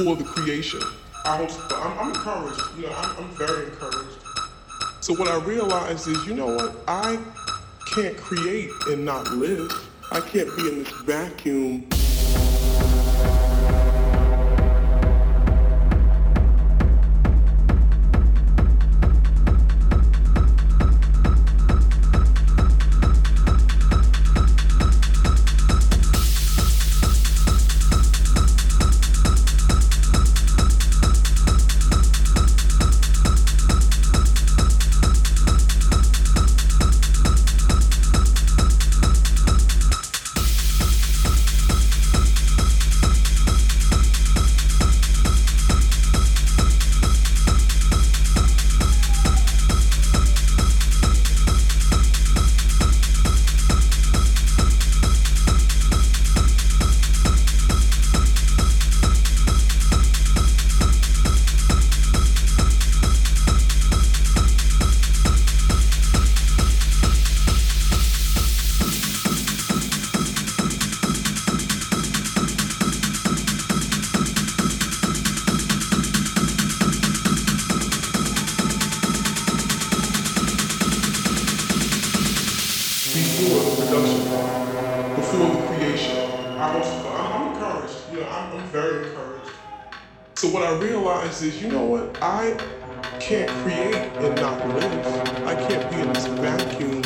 before the creation. I was, I'm, I'm encouraged, you know, I'm, I'm very encouraged. So what I realized is, you know what, I can't create and not live. I can't be in this vacuum is, you know what? I can't create and not live. I can't be in this vacuum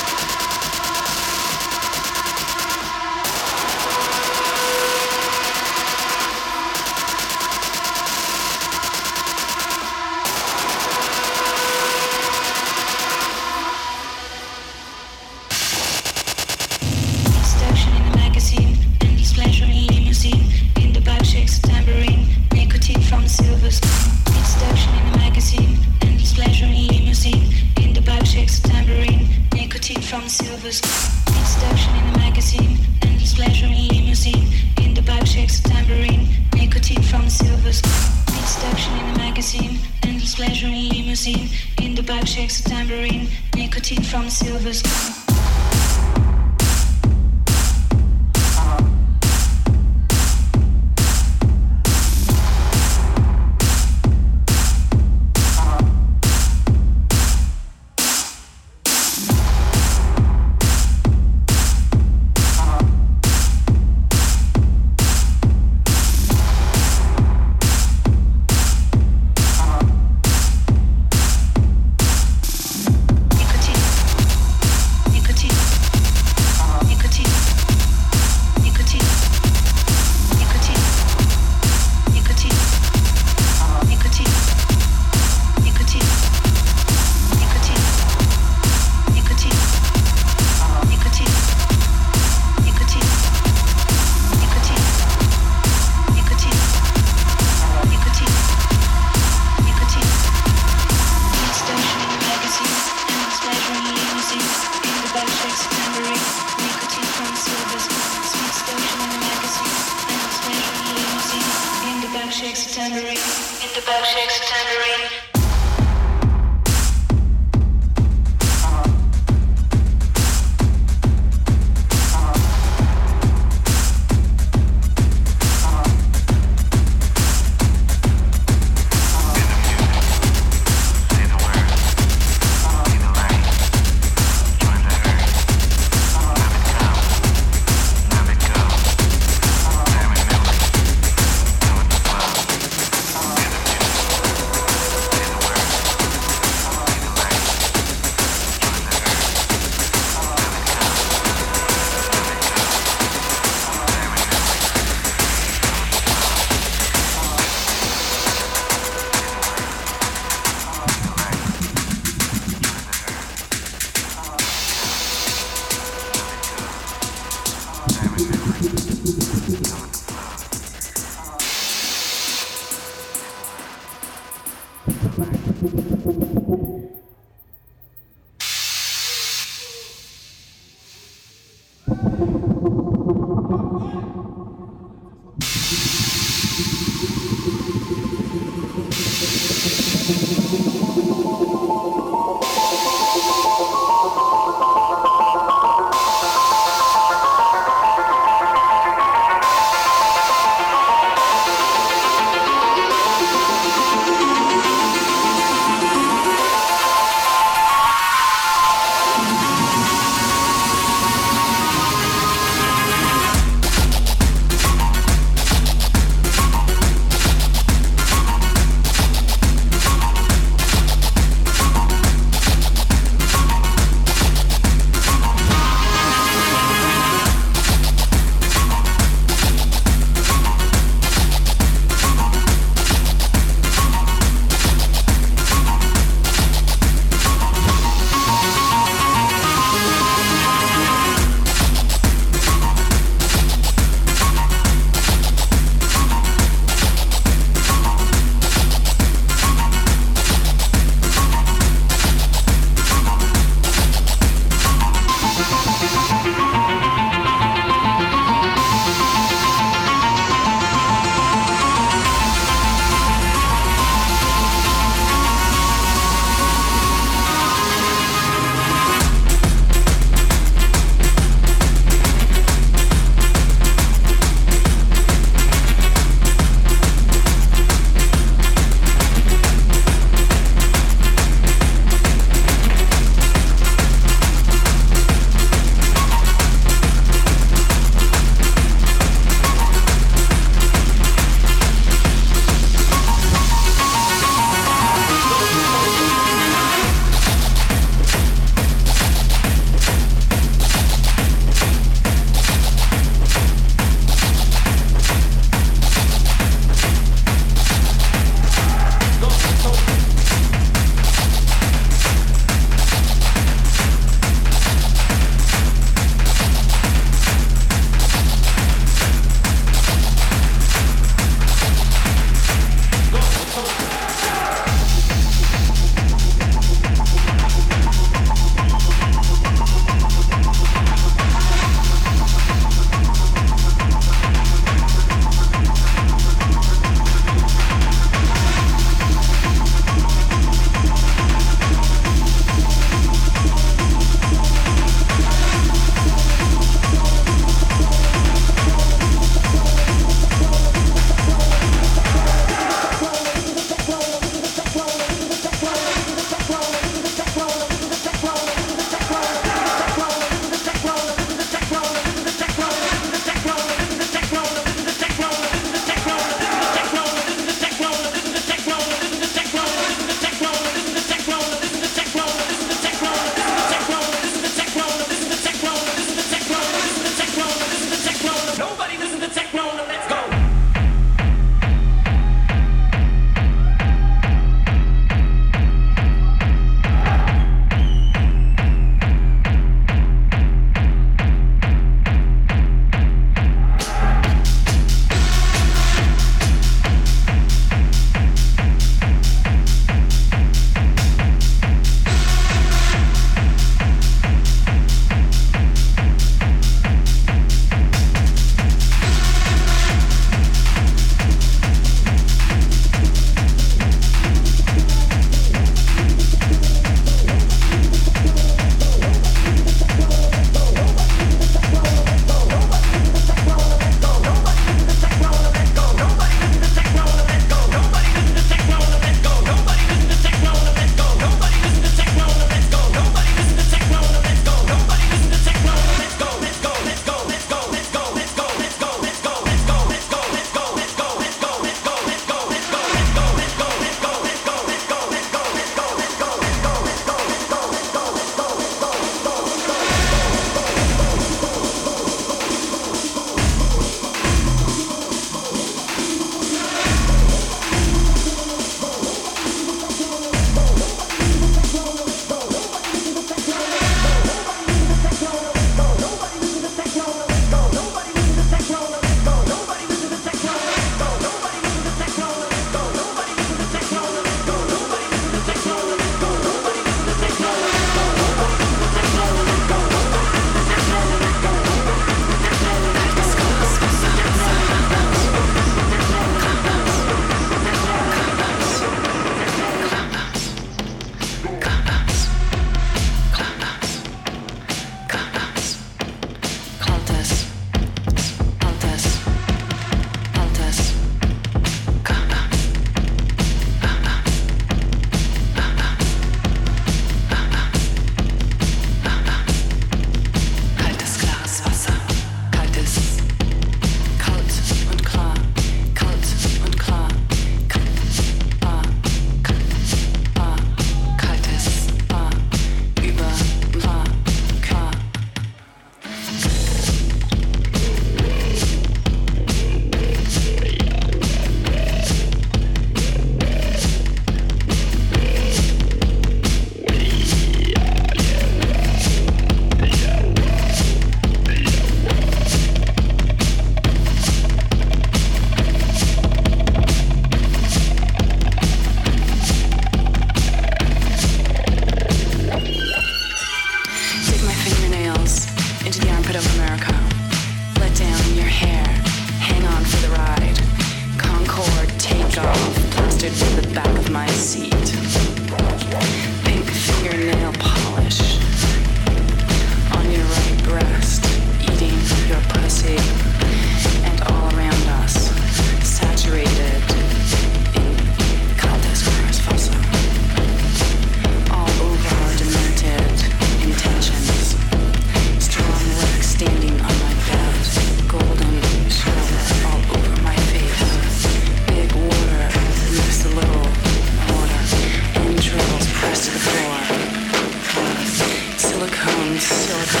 silicone,